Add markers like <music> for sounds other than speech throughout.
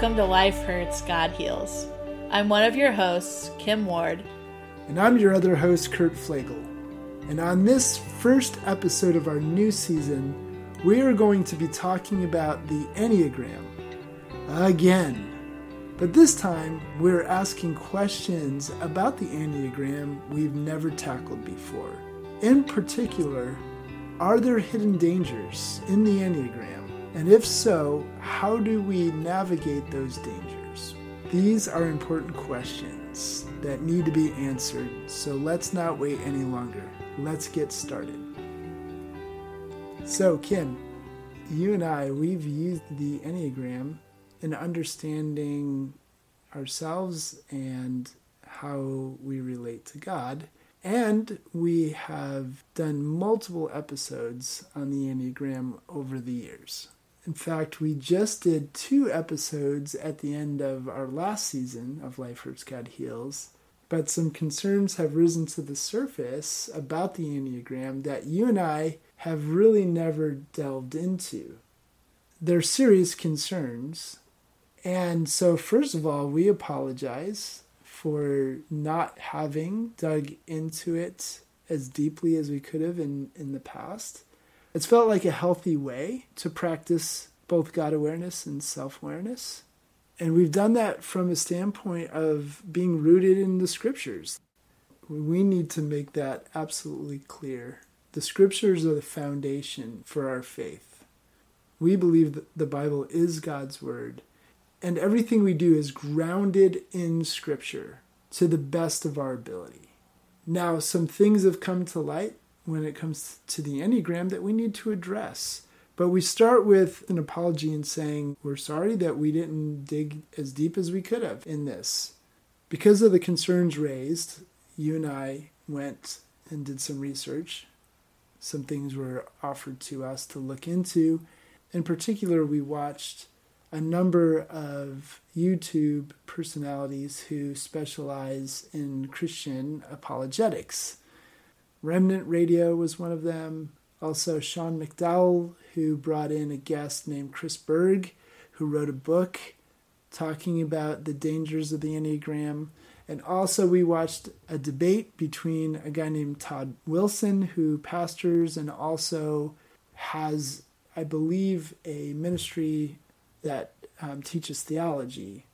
Welcome to Life Hurts, God Heals. I'm one of your hosts, Kim Ward. And I'm your other host, Kurt Pflegl. And on this first episode of our new season, we are going to be talking about the Enneagram again. But this time, we're asking questions about the Enneagram we've never tackled before. In particular, are there hidden dangers in the Enneagram? And if so, how do we navigate those dangers? These are important questions that need to be answered, so let's not wait any longer. Let's get started. So, Kim, you and I, we've used the Enneagram in understanding ourselves and how we relate to God. And we have done multiple episodes on the Enneagram over the years. In fact, we just did two episodes at the end of our last season of Life Hurts God Heals, but some concerns have risen to the surface about the Enneagram that you and I have really never delved into. They're serious concerns. And so, first of all, we apologize for not having dug into it as deeply as we could have in, in the past. It's felt like a healthy way to practice both God awareness and self awareness. And we've done that from a standpoint of being rooted in the scriptures. We need to make that absolutely clear. The scriptures are the foundation for our faith. We believe that the Bible is God's word, and everything we do is grounded in scripture to the best of our ability. Now, some things have come to light when it comes to the Enneagram that we need to address. But we start with an apology and saying, We're sorry that we didn't dig as deep as we could have in this. Because of the concerns raised, you and I went and did some research. Some things were offered to us to look into. In particular, we watched a number of YouTube personalities who specialize in Christian apologetics. Remnant Radio was one of them. Also, Sean McDowell, who brought in a guest named Chris Berg, who wrote a book talking about the dangers of the Enneagram. And also, we watched a debate between a guy named Todd Wilson, who pastors and also has, I believe, a ministry that um, teaches theology.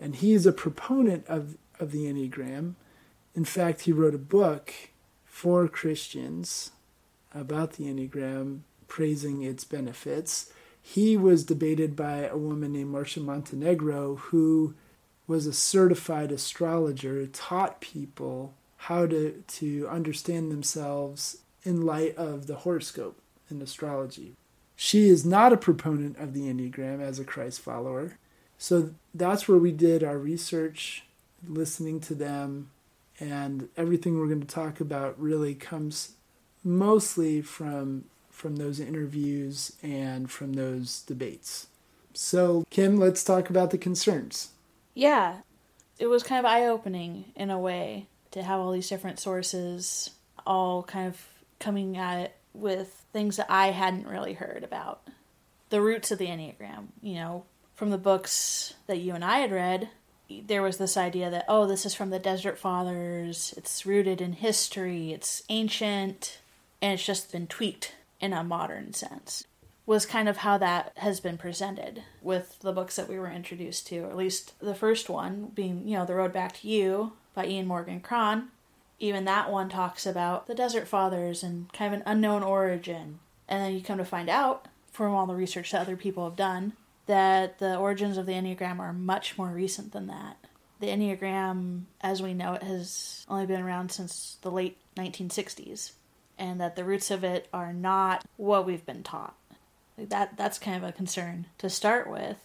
And he's a proponent of, of the Enneagram. In fact, he wrote a book for Christians about the Enneagram, praising its benefits. He was debated by a woman named Marcia Montenegro, who was a certified astrologer, taught people how to, to understand themselves in light of the horoscope and astrology. She is not a proponent of the Enneagram as a Christ follower. So that's where we did our research, listening to them, and everything we're going to talk about really comes mostly from from those interviews and from those debates. So, Kim, let's talk about the concerns. Yeah, it was kind of eye opening in a way to have all these different sources all kind of coming at it with things that I hadn't really heard about. The roots of the Enneagram, you know, from the books that you and I had read, there was this idea that oh this is from the desert fathers. It's rooted in history. It's ancient. And it's just been tweaked in a modern sense. Was kind of how that has been presented with the books that we were introduced to. At least the first one being you know the road back to you by ian morgan cron. Even that one talks about the desert fathers and kind of an unknown origin. And then you come to find out from all the research that other people have done that the origins of the Enneagram are much more recent than that. The Enneagram, as we know it, has only been around since the late 1960s, and that the roots of it are not what we've been taught. Like that that's kind of a concern to start with.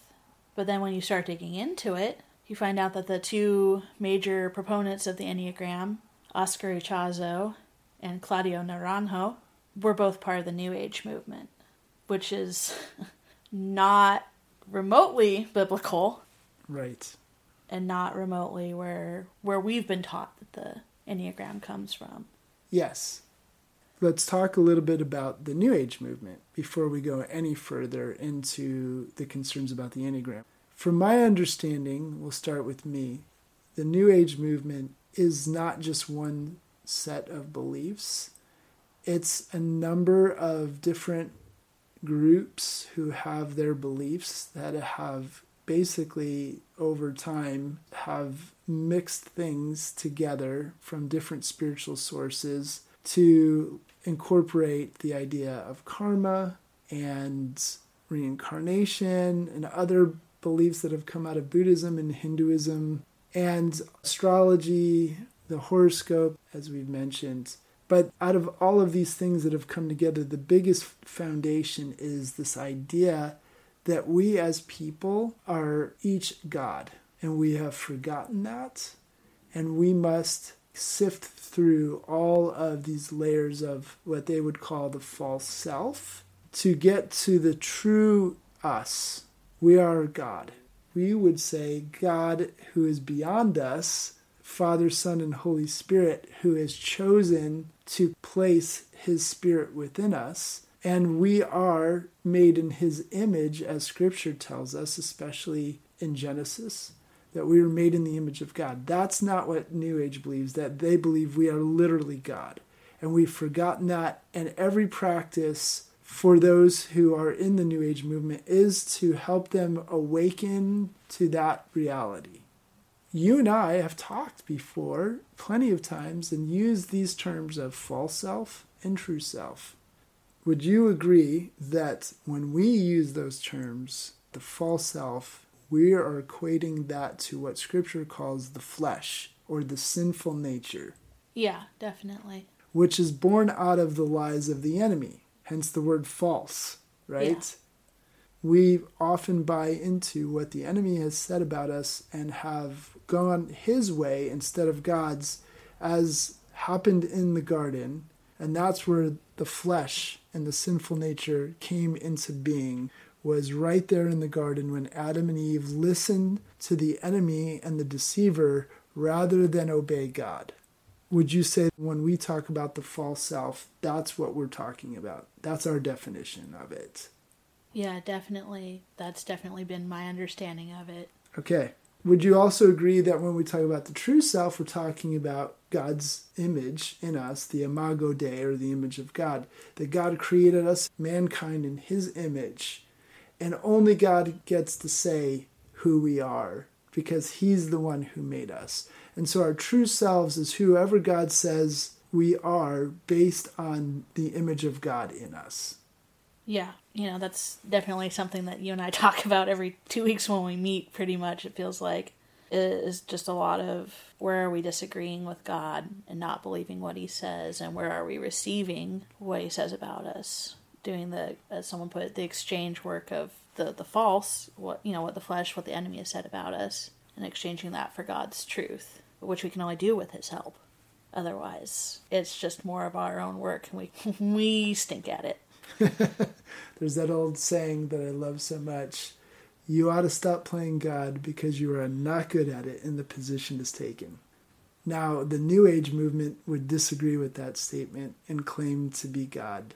But then when you start digging into it, you find out that the two major proponents of the Enneagram, Oscar Ichazo and Claudio Naranjo, were both part of the New Age movement, which is <laughs> not remotely biblical. Right. And not remotely where where we've been taught that the Enneagram comes from. Yes. Let's talk a little bit about the New Age movement before we go any further into the concerns about the Enneagram. From my understanding, we'll start with me, the New Age movement is not just one set of beliefs, it's a number of different groups who have their beliefs that have basically over time have mixed things together from different spiritual sources to incorporate the idea of karma and reincarnation and other beliefs that have come out of Buddhism and Hinduism and astrology, the horoscope, as we've mentioned. But out of all of these things that have come together, the biggest foundation is this idea that we as people are each God. And we have forgotten that. And we must sift through all of these layers of what they would call the false self to get to the true us. We are God. We would say God who is beyond us, Father, Son, and Holy Spirit, who has chosen to place his spirit within us. And we are made in his image, as scripture tells us, especially in Genesis that we were made in the image of God. That's not what New Age believes, that they believe we are literally God. And we've forgotten that. And every practice for those who are in the New Age movement is to help them awaken to that reality. You and I have talked before plenty of times and used these terms of false self and true self. Would you agree that when we use those terms, the false self we are equating that to what scripture calls the flesh or the sinful nature. Yeah, definitely. Which is born out of the lies of the enemy, hence the word false, right? We often buy into what the enemy has said about us and have gone his way instead of God's, as happened in the garden. And that's where the flesh and the sinful nature came into being, was right there in the garden when Adam and Eve listened to the enemy and the deceiver rather than obey God. Would you say when we talk about the false self, that's what we're talking about? That's our definition of it. Yeah, definitely. That's definitely been my understanding of it. Okay. Would you also agree that when we talk about the true self, we're talking about God's image in us, the imago Dei, or the image of God? That God created us, mankind, in His image and only God gets to say who we are because He's the one who made us. And so our true selves is whoever God says we are based on the image of God in us. Yeah, you know, that's definitely something that you and I <laughs> talk about every two weeks when we meet, pretty much, it feels like. It is just a lot of where are we disagreeing with God and not believing what He says, and where are we receiving what He says about us doing the as someone put it, the exchange work of the the false, what you know, what the flesh, what the enemy has said about us, and exchanging that for God's truth, which we can only do with His help. Otherwise, it's just more of our own work, and we <laughs> we stink at it. <laughs> There's that old saying that I love so much. You ought to stop playing God because you are not good at it and the position is taken. Now, the New Age movement would disagree with that statement and claim to be God.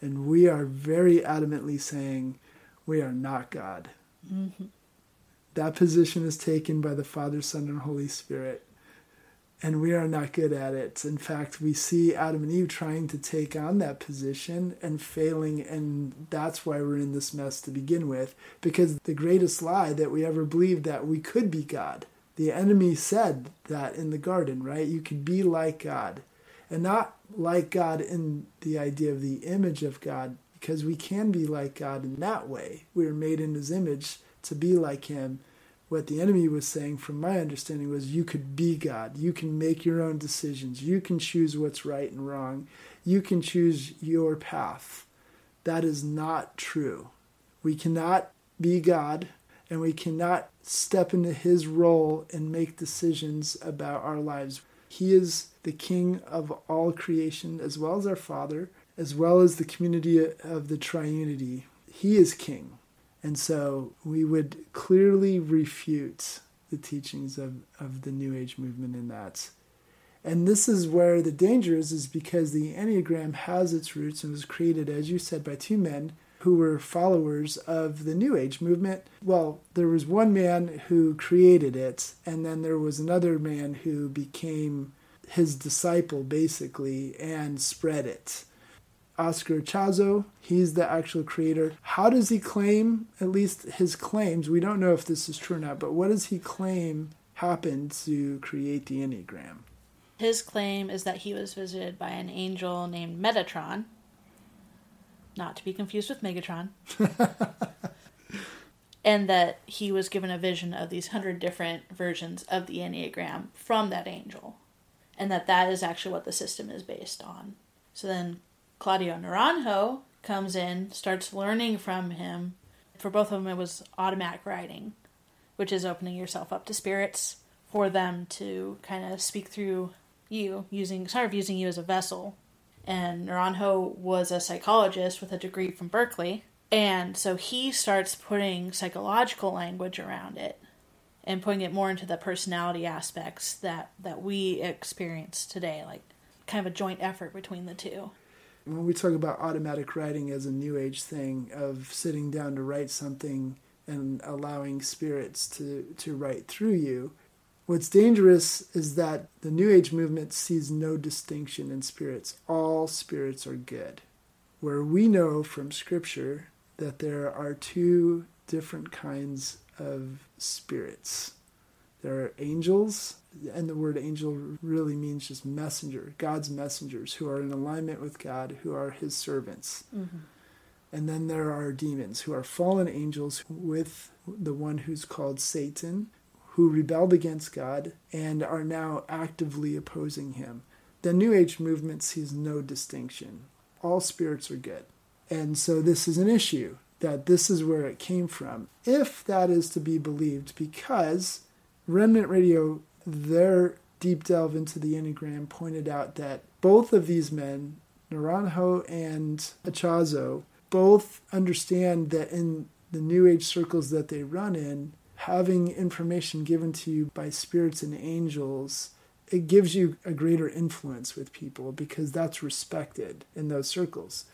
And we are very adamantly saying we are not God. Mm-hmm. That position is taken by the Father, Son, and Holy Spirit. And we are not good at it. In fact, we see Adam and Eve trying to take on that position and failing. And that's why we're in this mess to begin with. Because the greatest lie that we ever believed that we could be God. The enemy said that in the garden, right? You could be like God and not like God in the idea of the image of God, because we can be like God in that way. We are made in His image to be like Him. What the enemy was saying, from my understanding, was you could be God. You can make your own decisions. You can choose what's right and wrong. You can choose your path. That is not true. We cannot be God and we cannot step into His role and make decisions about our lives. He is the King of all creation, as well as our Father, as well as the community of the triunity. He is King. And so we would clearly refute the teachings of, of the New Age movement in that. And this is where the danger is, is because the Enneagram has its roots and was created, as you said, by two men who were followers of the New Age movement. Well, there was one man who created it, and then there was another man who became his disciple, basically, and spread it. Oscar Ichazo, he's the actual creator. How does he claim, at least his claims, we don't know if this is true or not, but what does he claim happened to create the Enneagram? His claim is that he was visited by an angel named Metatron, not to be confused with Megatron, <laughs> and that he was given a vision of these hundred different versions of the Enneagram from that angel, and that that is actually what the system is based on. So then Claudio Naranjo comes in, starts learning from him. For both of them, it was automatic writing, which is opening yourself up to spirits for them to kind of speak through you, using sort of using you as a vessel. And Naranjo was a psychologist with a degree from Berkeley, and so he starts putting psychological language around it and putting it more into the personality aspects that that we experience today, like kind of a joint effort between the two when we talk about automatic writing as a new age thing of sitting down to write something and allowing spirits to, to write through you, what's dangerous is that the new age movement sees no distinction in spirits. All spirits are good. Where we know from scripture that there are two different kinds of spirits there are angels, and the word angel really means just messenger, God's messengers who are in alignment with God, who are his servants. Mm-hmm. And then there are demons who are fallen angels with the one who's called Satan, who rebelled against God and are now actively opposing him. The New Age movement sees no distinction. All spirits are good. And so this is an issue that this is where it came from, if that is to be believed, because Remnant Radio, their deep delve into the Enneagram pointed out that both of these men, Naranjo and Ichazo, both understand that in the New Age circles that they run in, having information given to you by spirits and angels, it gives you a greater influence with people because that's respected in those circles.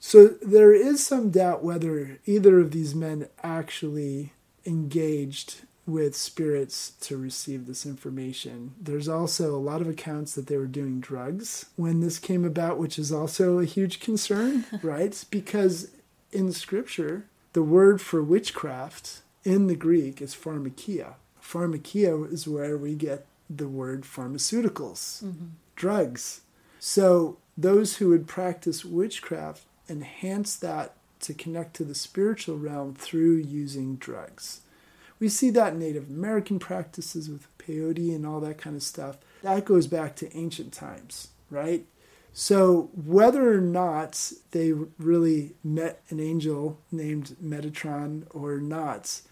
So there is some doubt whether either of these men actually engaged with spirits to receive this information. There's also a lot of accounts that they were doing drugs when this came about, which is also a huge concern, <laughs> right? Because in scripture, the word for witchcraft in the Greek is pharmakia. Pharmakia is where we get the word pharmaceuticals, mm-hmm. drugs. So those who would practice witchcraft enhance that to connect to the spiritual realm through using drugs. We see that in Native American practices with peyote and all that kind of stuff. That goes back to ancient times, right? So, whether or not they really met an angel named Metatron or not,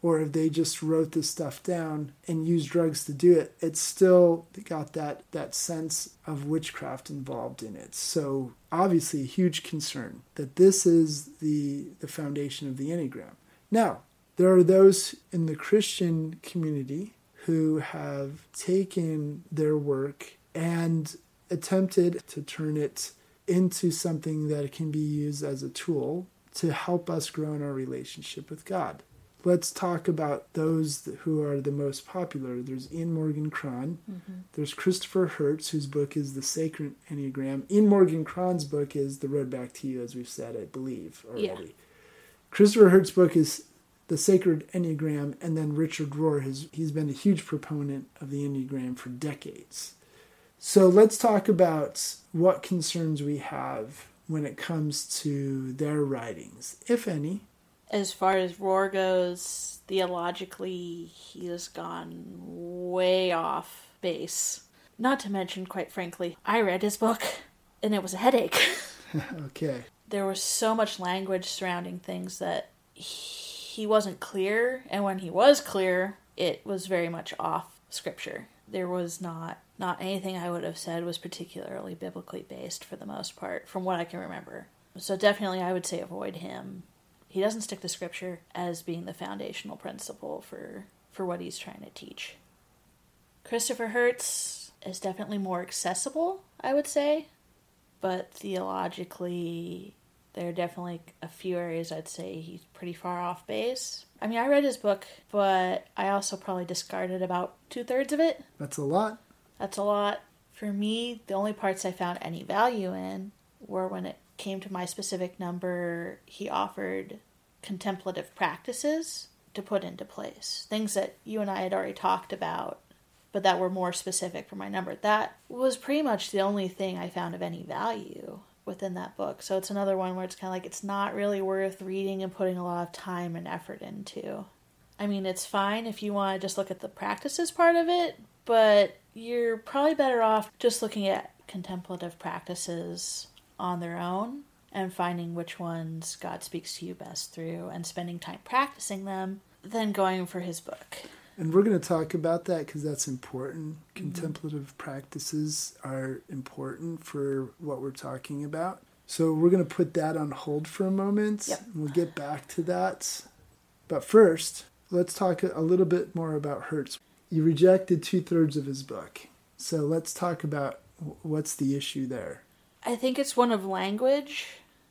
or if they just wrote this stuff down and used drugs to do it, it's still got that, that sense of witchcraft involved in it. So, obviously, a huge concern that this is the, the foundation of the Enneagram. Now, there are those in the Christian community who have taken their work and attempted to turn it into something that can be used as a tool to help us grow in our relationship with God. Let's talk about those who are the most popular. There's Ian Morgan Cron. Mm-hmm. There's Christopher Heuertz, whose book is The Sacred Enneagram. Ian Morgan Cron's book is The Road Back to You, as we've said, I believe, already. Yeah. Christopher Heuertz's book is the sacred Enneagram, and then Richard Rohr has he's been a huge proponent of the Enneagram for decades. So let's talk about what concerns we have when it comes to their writings, if any. As far as Rohr goes, theologically, he has gone way off base. Not to mention, quite frankly, I read his book and it was a headache. <laughs> okay. There was so much language surrounding things that he he wasn't clear, and when he was clear, it was very much off scripture. There was not not anything I would have said was particularly biblically based for the most part, from what I can remember. So definitely, I would say avoid him. He doesn't stick to scripture as being the foundational principle for for what he's trying to teach. Christopher Heuertz is definitely more accessible, I would say, but theologically There are definitely a few areas I'd say he's pretty far off base. I mean, I read his book, but I also probably discarded about two thirds of it. That's a lot. That's a lot. For me, the only parts I found any value in were when it came to my specific number, he offered contemplative practices to put into place. Things that you and I had already talked about, but that were more specific for my number. That was pretty much the only thing I found of any value within that book. So it's another one where it's kind of like it's not really worth reading and putting a lot of time and effort into. I mean, it's fine if you want to just look at the practices part of it, but you're probably better off just looking at contemplative practices on their own and finding which ones God speaks to you best through and spending time practicing them than going for his book. And we're going to talk about that because that's important. Mm-hmm. Contemplative practices are important for what we're talking about. So we're going to put that on hold for a moment. Yep. We'll get back to that. But first, let's talk a little bit more about Heuertz. You rejected two thirds of his book. So let's talk about what's the issue there. I think it's one of language.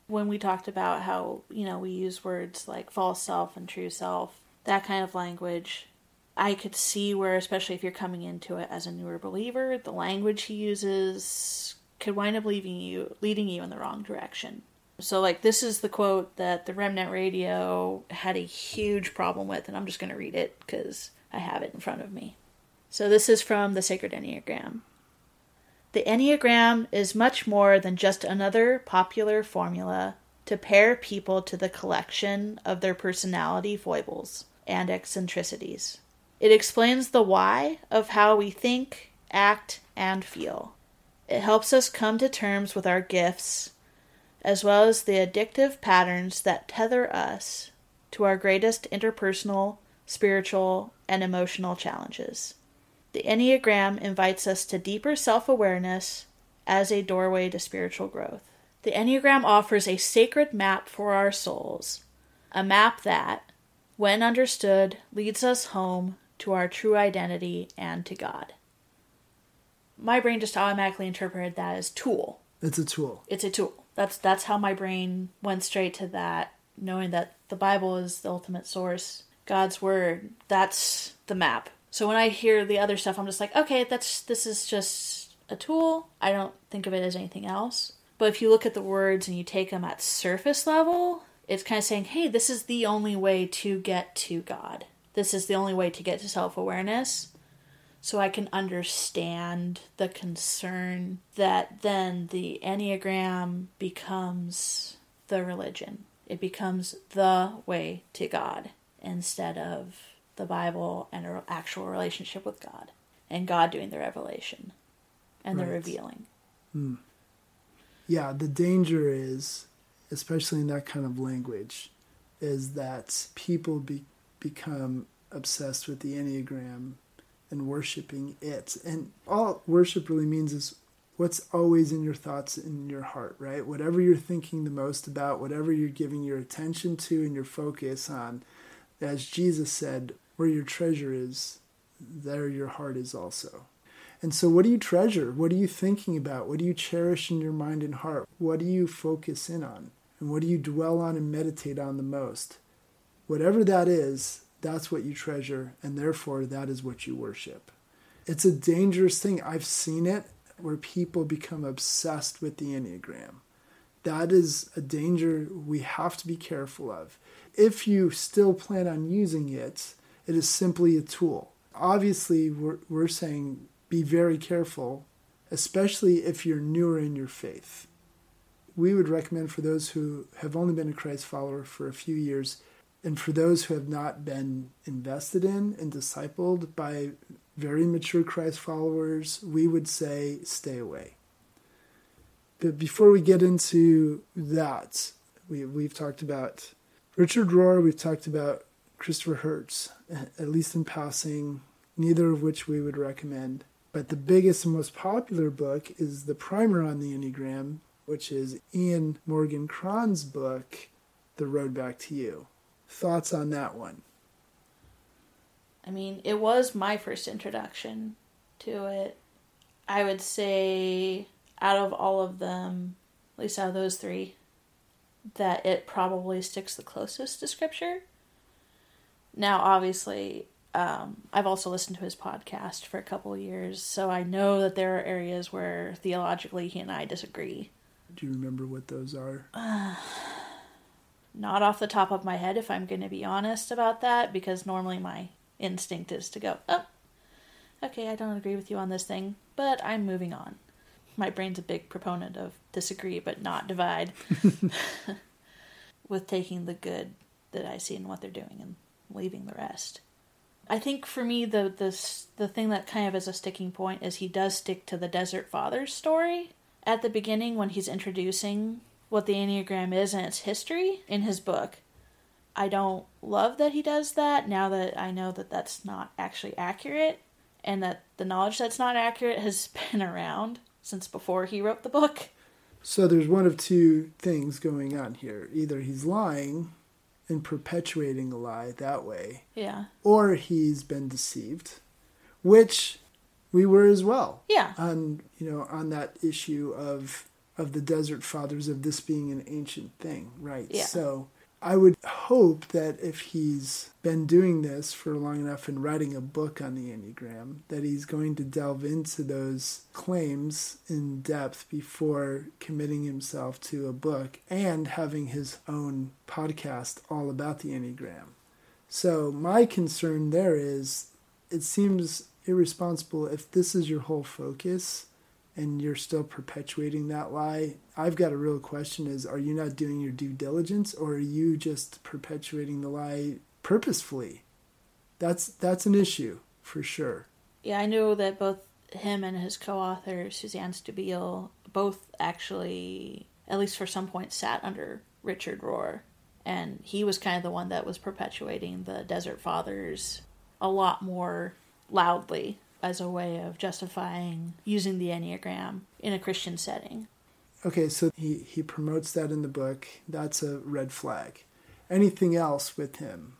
When we talked about how, you know, we use words like false self and true self, that kind of language, I could see where, especially if you're coming into it as a newer believer, the language he uses could wind up leaving you, leading you in the wrong direction. So, like, this is the quote that the Remnant Radio had a huge problem with, and I'm just going to read it because I have it in front of me. So, this is from the Sacred Enneagram. The Enneagram is much more than just another popular formula to pair people to the collection of their personality foibles and eccentricities. It explains the why of how we think, act, and feel. It helps us come to terms with our gifts, as well as the addictive patterns that tether us to our greatest interpersonal, spiritual, and emotional challenges. The Enneagram invites us to deeper self awareness as a doorway to spiritual growth. The Enneagram offers a sacred map for our souls, a map that, when understood, leads us home to our true identity and to God. My brain just automatically interpreted that as tool. It's a tool. It's a tool. That's that's how my brain went straight to that, knowing that the Bible is the ultimate source, God's word, that's the map. So when I hear the other stuff, I'm just like, okay, that's this is just a tool. I don't think of it as anything else. But if you look at the words and you take them at surface level, it's kind of saying, hey, this is the only way to get to God. This is the only way to get to self awareness. So I can understand the concern that then the Enneagram becomes the religion. It becomes the way to God instead of the Bible and an actual relationship with God, and God doing the revelation and right. the revealing. Hmm. Yeah, the danger is, especially in that kind of language, is that people be, become obsessed with the Enneagram and worshiping it. And all worship really means is what's always in your thoughts in your heart, right? Whatever you're thinking the most about, whatever you're giving your attention to and your focus on. As Jesus said, where your treasure is, there your heart is also. And so, what do you treasure? What are you thinking about? What do you cherish in your mind and heart? What do you focus in on? And what do you dwell on and meditate on the most? Whatever that is, that's what you treasure, and therefore that is what you worship. It's a dangerous thing. I've seen it where people become obsessed with the Enneagram. That is a danger we have to be careful of. If you still plan on using it, it is simply a tool. Obviously, we're, we're saying be very careful, especially if you're newer in your faith. We would recommend for those who have only been a Christ follower for a few years, and for those who have not been invested in and discipled by very mature Christ followers, we would say stay away. But before we get into that, we, we've talked about Richard Rohr, we've talked about Christopher Heuertz, at least in passing, neither of which we would recommend. But the biggest and most popular book is the primer on the Enneagram, which is Ian Morgan Cron's book, The Road Back to You. Thoughts on that one? I mean, it was my first introduction to it. I would say, out of all of them, at least out of those three, that it probably sticks the closest to scripture. Now, obviously, um, I've also listened to his podcast for a couple years, so I know that there are areas where theologically he and I disagree. Do you remember what those are? Uh, <sighs> not off the top of my head, if I'm going to be honest about that, because normally my instinct is to go, oh, okay, I don't agree with you on this thing, but I'm moving on. My brain's a big proponent of disagree but not divide, <laughs> with taking the good that I see in what they're doing and leaving the rest. I think for me the the the thing that kind of is a sticking point is he does stick to the Desert Fathers story at the beginning when he's introducing what the Enneagram is and its history in his book. I don't love that he does that now that I know that that's not actually accurate and that the knowledge that's not accurate has <laughs> been around since before he wrote the book. So there's one of two things going on here. Either he's lying and perpetuating a lie that way. Yeah. Or he's been deceived, which we were as well. Yeah. On you know on that issue of of the desert fathers of this being an ancient thing, right? Yeah. So I would hope that if he's been doing this for long enough and writing a book on the Enneagram, that he's going to delve into those claims in depth before committing himself to a book and having his own podcast all about the Enneagram. So, my concern there is it seems irresponsible if this is your whole focus and you're still perpetuating that lie, I've got a real question is are you not doing your due diligence or are you just perpetuating the lie purposefully? That's that's an issue for sure. Yeah, I know that both him and his co-author Suzanne Stabile both actually at least for some point sat under Richard Rohr and he was kind of the one that was perpetuating the Desert Fathers a lot more loudly as a way of justifying using the Enneagram in a Christian setting. Okay, so he, he promotes that in the book. That's a red flag. Anything else with him?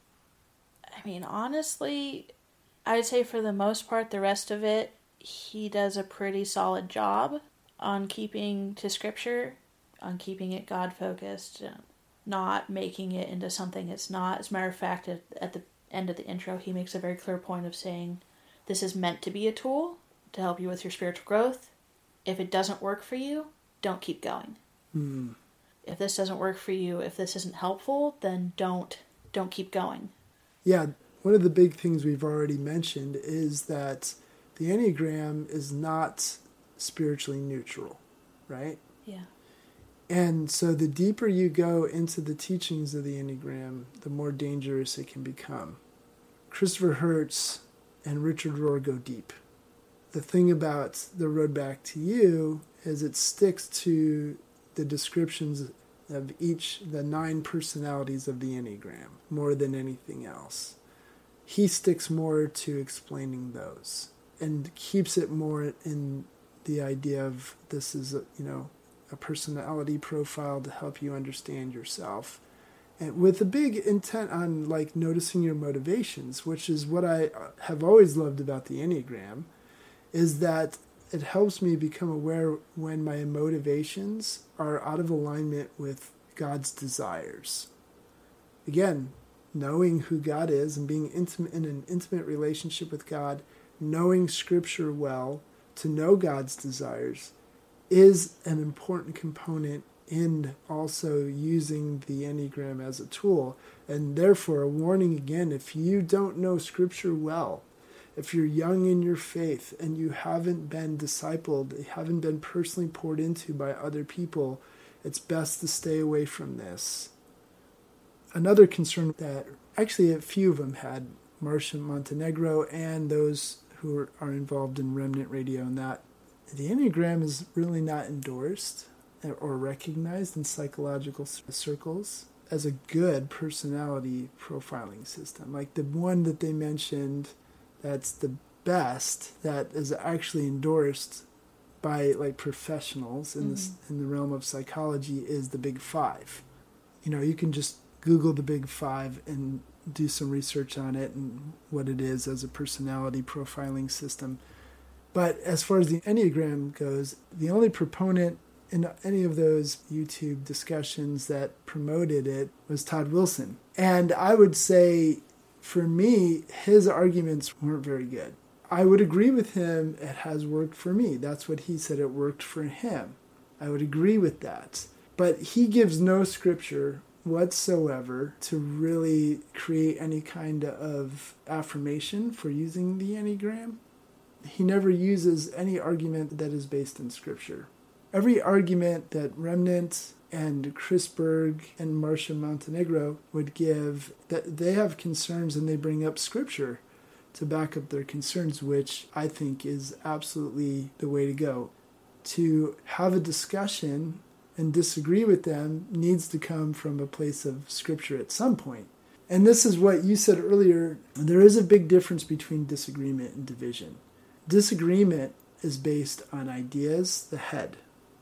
I mean, honestly, I'd say for the most part, the rest of it, he does a pretty solid job on keeping to scripture, on keeping it God focused, not making it into something it's not. As a matter of fact, at, at the end of the intro, he makes a very clear point of saying, this is meant to be a tool to help you with your spiritual growth. If it doesn't work for you, don't keep going. Mm. If this doesn't work for you, if this isn't helpful, then don't don't keep going. Yeah, one of the big things we've already mentioned is that the Enneagram is not spiritually neutral, right? Yeah. And so the deeper you go into the teachings of the Enneagram, the more dangerous it can become. Christopher Heuertz and Richard Rohr go deep. The thing about the road back to you is it sticks to the descriptions of each the nine personalities of the Enneagram more than anything else. He sticks more to explaining those and keeps it more in the idea of this is a, you know a personality profile to help you understand yourself with a big intent on like noticing your motivations, which is what I uh, have always loved about the Enneagram, is that it helps me become aware when my motivations are out of alignment with God's desires. Again, knowing who God is and being intimate in an intimate relationship with God, knowing Scripture well, to know God's desires, is an important component in also using the Enneagram as a tool. And therefore, a warning again if you don't know Scripture well, if you're young in your faith and you haven't been discipled, haven't been personally poured into by other people, it's best to stay away from this. Another concern that actually a few of them had, Marcia Montenegro and those who are involved in Remnant Radio, and that the Enneagram is really not endorsed or recognized in psychological circles as a good personality profiling system. Like the one that they mentioned that's the best that is actually endorsed by like professionals in mm-hmm. this in the realm of psychology is the big 5. You know, you can just google the big 5 and do some research on it and what it is as a personality profiling system. But as far as the Enneagram goes, the only proponent in any of those YouTube discussions that promoted it was Todd Wilson. And I would say for me, his arguments weren't very good. I would agree with him, it has worked for me. That's what he said, it worked for him. I would agree with that. But he gives no scripture whatsoever to really create any kind of affirmation for using the Enneagram. He never uses any argument that is based in scripture. Every argument that Remnant and Chris Berg and Marcia Montenegro would give that they have concerns and they bring up scripture to back up their concerns, which I think is absolutely the way to go. To have a discussion and disagree with them needs to come from a place of scripture at some point. And this is what you said earlier there is a big difference between disagreement and division. Disagreement is based on ideas, the head.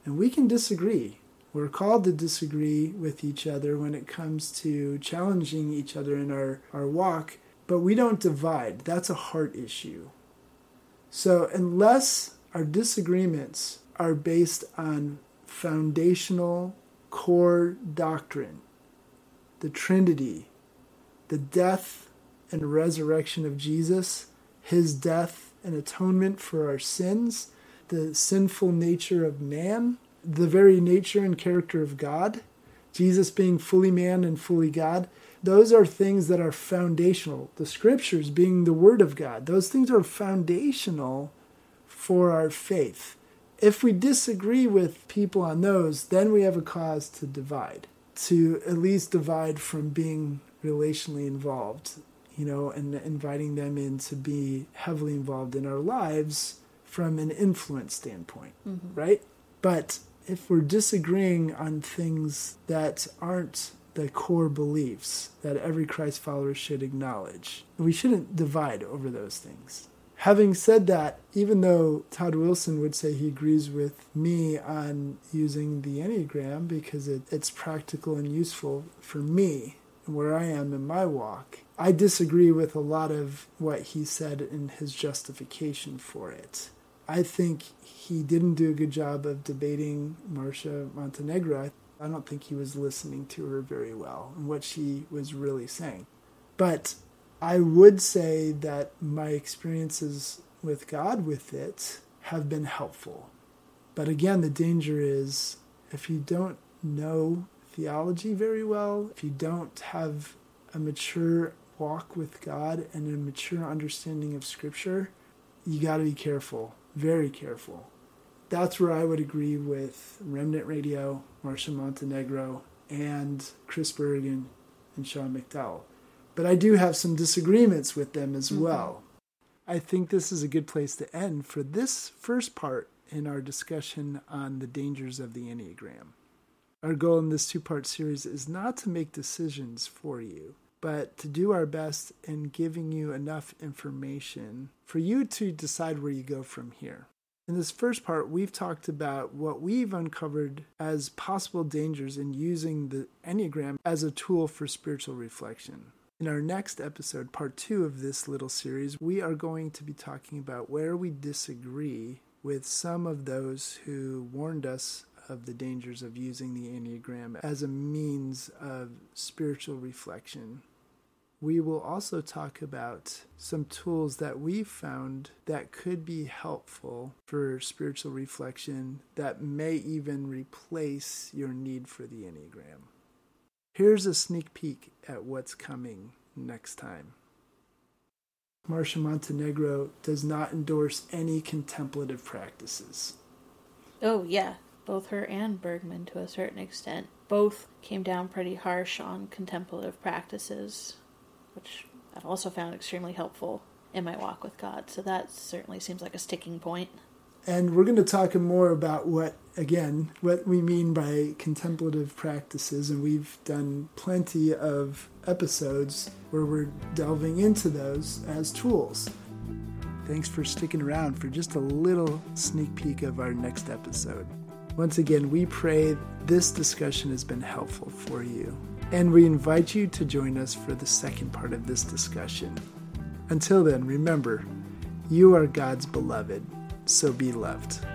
And we can disagree. We're called to disagree with each other when it comes to challenging each other in our, our walk, but we don't divide. That's a heart issue. So, unless our disagreements are based on foundational core doctrine, the Trinity, the death and resurrection of Jesus, his death and atonement for our sins, the sinful nature of man, the very nature and character of God, Jesus being fully man and fully God, those are things that are foundational. The scriptures being the word of God, those things are foundational for our faith. If we disagree with people on those, then we have a cause to divide, to at least divide from being relationally involved, you know, and inviting them in to be heavily involved in our lives from an influence standpoint, mm-hmm. right? But if we're disagreeing on things that aren't the core beliefs that every Christ follower should acknowledge, we shouldn't divide over those things. Having said that, even though Todd Wilson would say he agrees with me on using the Enneagram because it, it's practical and useful for me and where I am in my walk, I disagree with a lot of what he said in his justification for it. I think he didn't do a good job of debating Marcia Montenegro. I don't think he was listening to her very well and what she was really saying. But I would say that my experiences with God with it have been helpful. But again, the danger is if you don't know theology very well, if you don't have a mature walk with God and a mature understanding of Scripture, you got to be careful very careful. That's where I would agree with Remnant Radio, Marcia Montenegro, and Chris Bergen and Sean McDowell. But I do have some disagreements with them as mm-hmm. well. I think this is a good place to end for this first part in our discussion on the dangers of the Enneagram. Our goal in this two part series is not to make decisions for you, but to do our best in giving you enough information for you to decide where you go from here. In this first part, we've talked about what we've uncovered as possible dangers in using the Enneagram as a tool for spiritual reflection. In our next episode, part two of this little series, we are going to be talking about where we disagree with some of those who warned us of the dangers of using the Enneagram as a means of spiritual reflection we will also talk about some tools that we've found that could be helpful for spiritual reflection that may even replace your need for the Enneagram. Here's a sneak peek at what's coming next time. Marcia Montenegro does not endorse any contemplative practices. Oh, yeah, both her and Bergman to a certain extent. Both came down pretty harsh on contemplative practices which I've also found extremely helpful in my walk with God. So that certainly seems like a sticking point. And we're going to talk more about what, again, what we mean by contemplative practices. And we've done plenty of episodes where we're delving into those as tools. Thanks for sticking around for just a little sneak peek of our next episode. Once again, we pray this discussion has been helpful for you and we invite you to join us for the second part of this discussion. Until then, remember, you are God's beloved, so be loved.